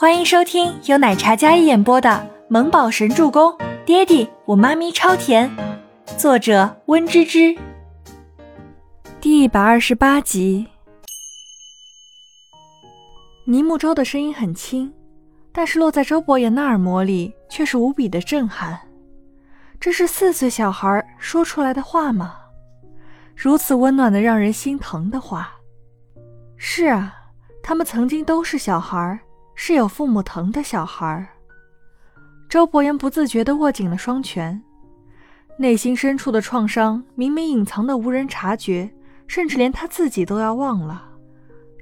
欢迎收听由奶茶嘉一演播的《萌宝神助攻》，爹地我妈咪超甜，作者温芝芝。第一百二十八集。尼木舟的声音很轻，但是落在周伯言的耳膜里却是无比的震撼。这是四岁小孩说出来的话吗？如此温暖的让人心疼的话。是啊，他们曾经都是小孩。是有父母疼的小孩。周伯言不自觉地握紧了双拳，内心深处的创伤明明隐藏的无人察觉，甚至连他自己都要忘了。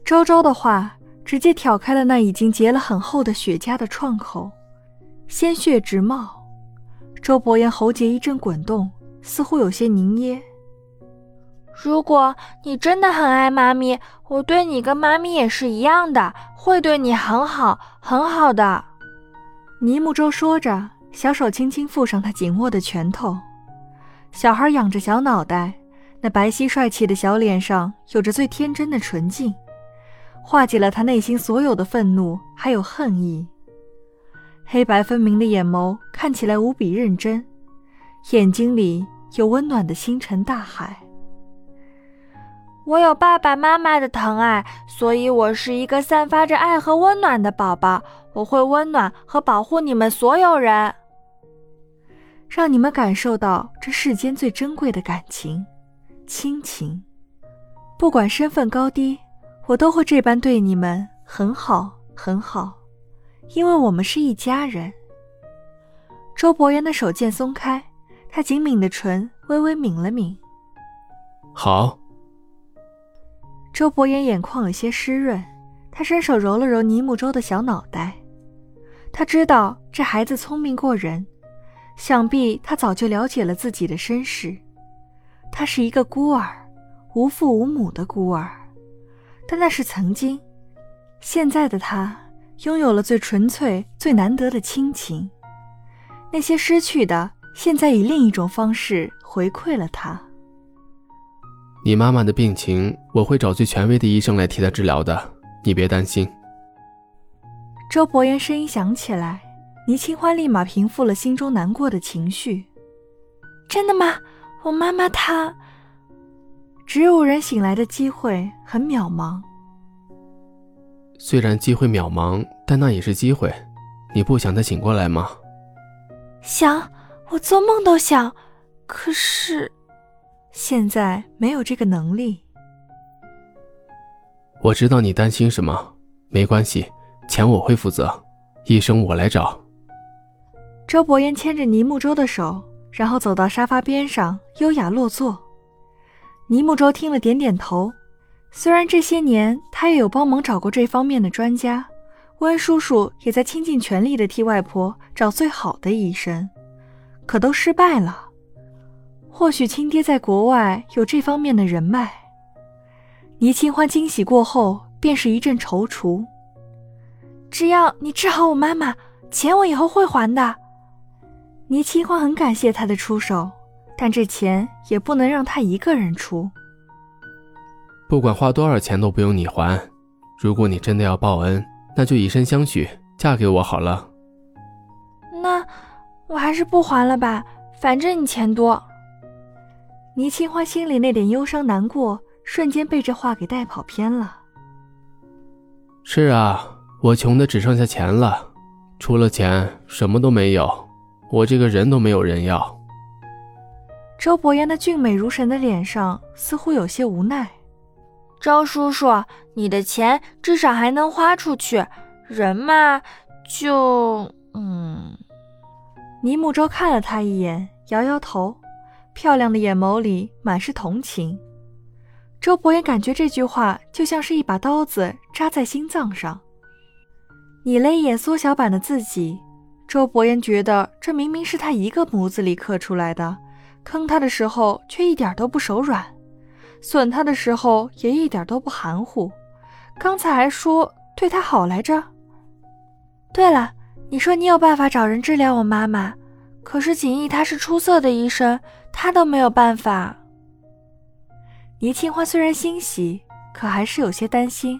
周周的话直接挑开了那已经结了很厚的血痂的创口，鲜血直冒。周伯言喉结一阵滚动，似乎有些凝噎。如果你真的很爱妈咪，我对你跟妈咪也是一样的，会对你很好，很好的。尼木舟说着，小手轻轻附上他紧握的拳头。小孩仰着小脑袋，那白皙帅气的小脸上有着最天真的纯净，化解了他内心所有的愤怒还有恨意。黑白分明的眼眸看起来无比认真，眼睛里有温暖的星辰大海。我有爸爸妈妈的疼爱，所以我是一个散发着爱和温暖的宝宝。我会温暖和保护你们所有人，让你们感受到这世间最珍贵的感情——亲情。不管身份高低，我都会这般对你们很好很好，因为我们是一家人。周伯言的手渐松开，他紧抿的唇微微抿了抿。好。周伯言眼眶有些湿润，他伸手揉了揉尼木舟的小脑袋。他知道这孩子聪明过人，想必他早就了解了自己的身世。他是一个孤儿，无父无母的孤儿，但那是曾经。现在的他拥有了最纯粹、最难得的亲情，那些失去的，现在以另一种方式回馈了他。你妈妈的病情，我会找最权威的医生来替她治疗的，你别担心。周伯言声音响起来，倪清欢立马平复了心中难过的情绪。真的吗？我妈妈她……植物人醒来的机会很渺茫。虽然机会渺茫，但那也是机会。你不想她醒过来吗？想，我做梦都想。可是。现在没有这个能力。我知道你担心什么，没关系，钱我会负责，医生我来找。周伯言牵着倪木舟的手，然后走到沙发边上，优雅落座。倪木舟听了点点头。虽然这些年他也有帮忙找过这方面的专家，温叔叔也在倾尽全力的替外婆找最好的医生，可都失败了。或许亲爹在国外有这方面的人脉。倪清欢惊喜过后，便是一阵踌躇。只要你治好我妈妈，钱我以后会还的。倪清欢很感谢他的出手，但这钱也不能让他一个人出。不管花多少钱都不用你还。如果你真的要报恩，那就以身相许，嫁给我好了。那我还是不还了吧，反正你钱多。倪清欢心里那点忧伤难过，瞬间被这话给带跑偏了。是啊，我穷的只剩下钱了，除了钱什么都没有，我这个人都没有人要。周伯言的俊美如神的脸上似乎有些无奈。周叔叔，你的钱至少还能花出去，人嘛，就……嗯。倪木舟看了他一眼，摇摇头。漂亮的眼眸里满是同情，周伯言感觉这句话就像是一把刀子扎在心脏上。你了一眼缩小版的自己，周伯言觉得这明明是他一个模子里刻出来的，坑他的时候却一点都不手软，损他的时候也一点都不含糊，刚才还说对他好来着。对了，你说你有办法找人治疗我妈妈，可是锦逸他是出色的医生。他都没有办法。倪清欢虽然欣喜，可还是有些担心。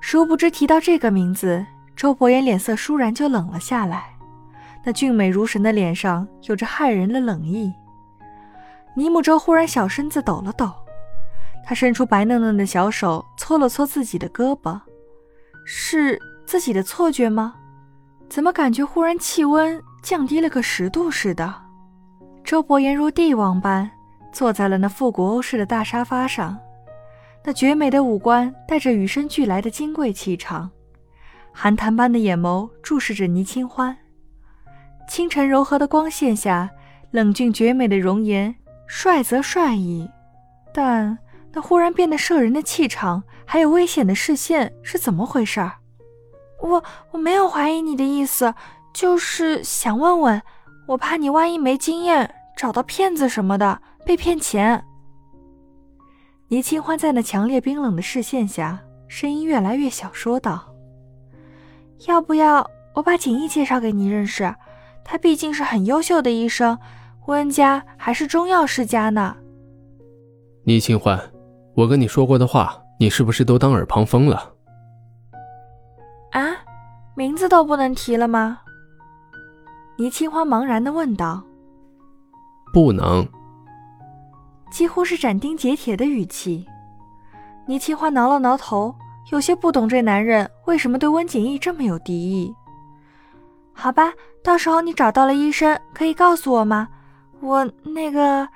殊不知提到这个名字，周伯言脸色倏然就冷了下来，那俊美如神的脸上有着骇人的冷意。倪木舟忽然小身子抖了抖，他伸出白嫩嫩的小手搓了搓自己的胳膊，是自己的错觉吗？怎么感觉忽然气温降低了个十度似的？周伯言如帝王般坐在了那复古欧式的大沙发上，那绝美的五官带着与生俱来的金贵气场，寒潭般的眼眸注视着倪清欢。清晨柔和的光线下，冷峻绝美的容颜。帅则帅矣，但那忽然变得摄人的气场，还有危险的视线是怎么回事？我我没有怀疑你的意思，就是想问问，我怕你万一没经验，找到骗子什么的被骗钱。倪清欢在那强烈冰冷的视线下，声音越来越小，说道：“要不要我把景逸介绍给你认识？他毕竟是很优秀的医生。”温家还是中药世家呢？倪清欢，我跟你说过的话，你是不是都当耳旁风了？啊，名字都不能提了吗？倪清欢茫然的问道。不能。几乎是斩钉截铁的语气。倪清欢挠了挠头，有些不懂这男人为什么对温景逸这么有敌意。好吧，到时候你找到了医生，可以告诉我吗？我那个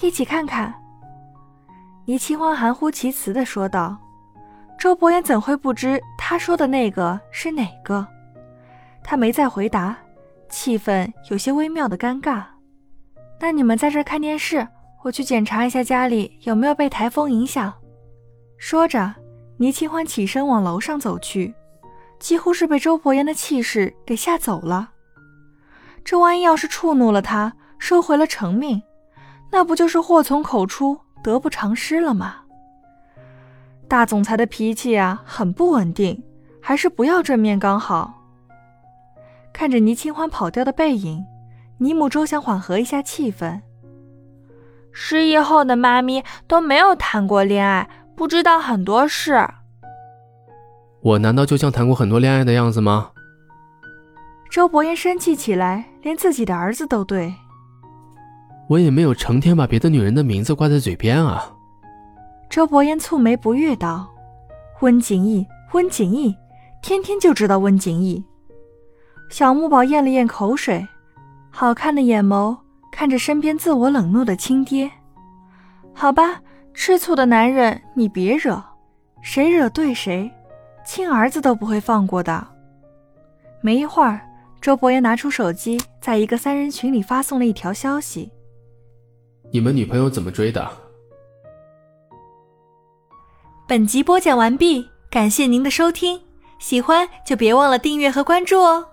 一起看看。倪清欢含糊其辞的说道。周伯言怎会不知他说的那个是哪个？他没再回答，气氛有些微妙的尴尬。那你们在这看电视，我去检查一下家里有没有被台风影响。说着，倪清欢起身往楼上走去，几乎是被周伯言的气势给吓走了。这万一要是触怒了他，收回了成命，那不就是祸从口出，得不偿失了吗？大总裁的脾气啊，很不稳定，还是不要正面刚好。看着倪清欢跑掉的背影，倪母周想缓和一下气氛。失忆后的妈咪都没有谈过恋爱，不知道很多事。我难道就像谈过很多恋爱的样子吗？周伯言生气起来，连自己的儿子都对。我也没有成天把别的女人的名字挂在嘴边啊。周伯言蹙眉不悦道：“温景逸，温景逸，天天就知道温景逸。”小木宝咽了咽口水，好看的眼眸看着身边自我冷落的亲爹。好吧，吃醋的男人你别惹，谁惹对谁，亲儿子都不会放过的。没一会儿，周伯言拿出手机，在一个三人群里发送了一条消息。你们女朋友怎么追的？本集播讲完毕，感谢您的收听，喜欢就别忘了订阅和关注哦。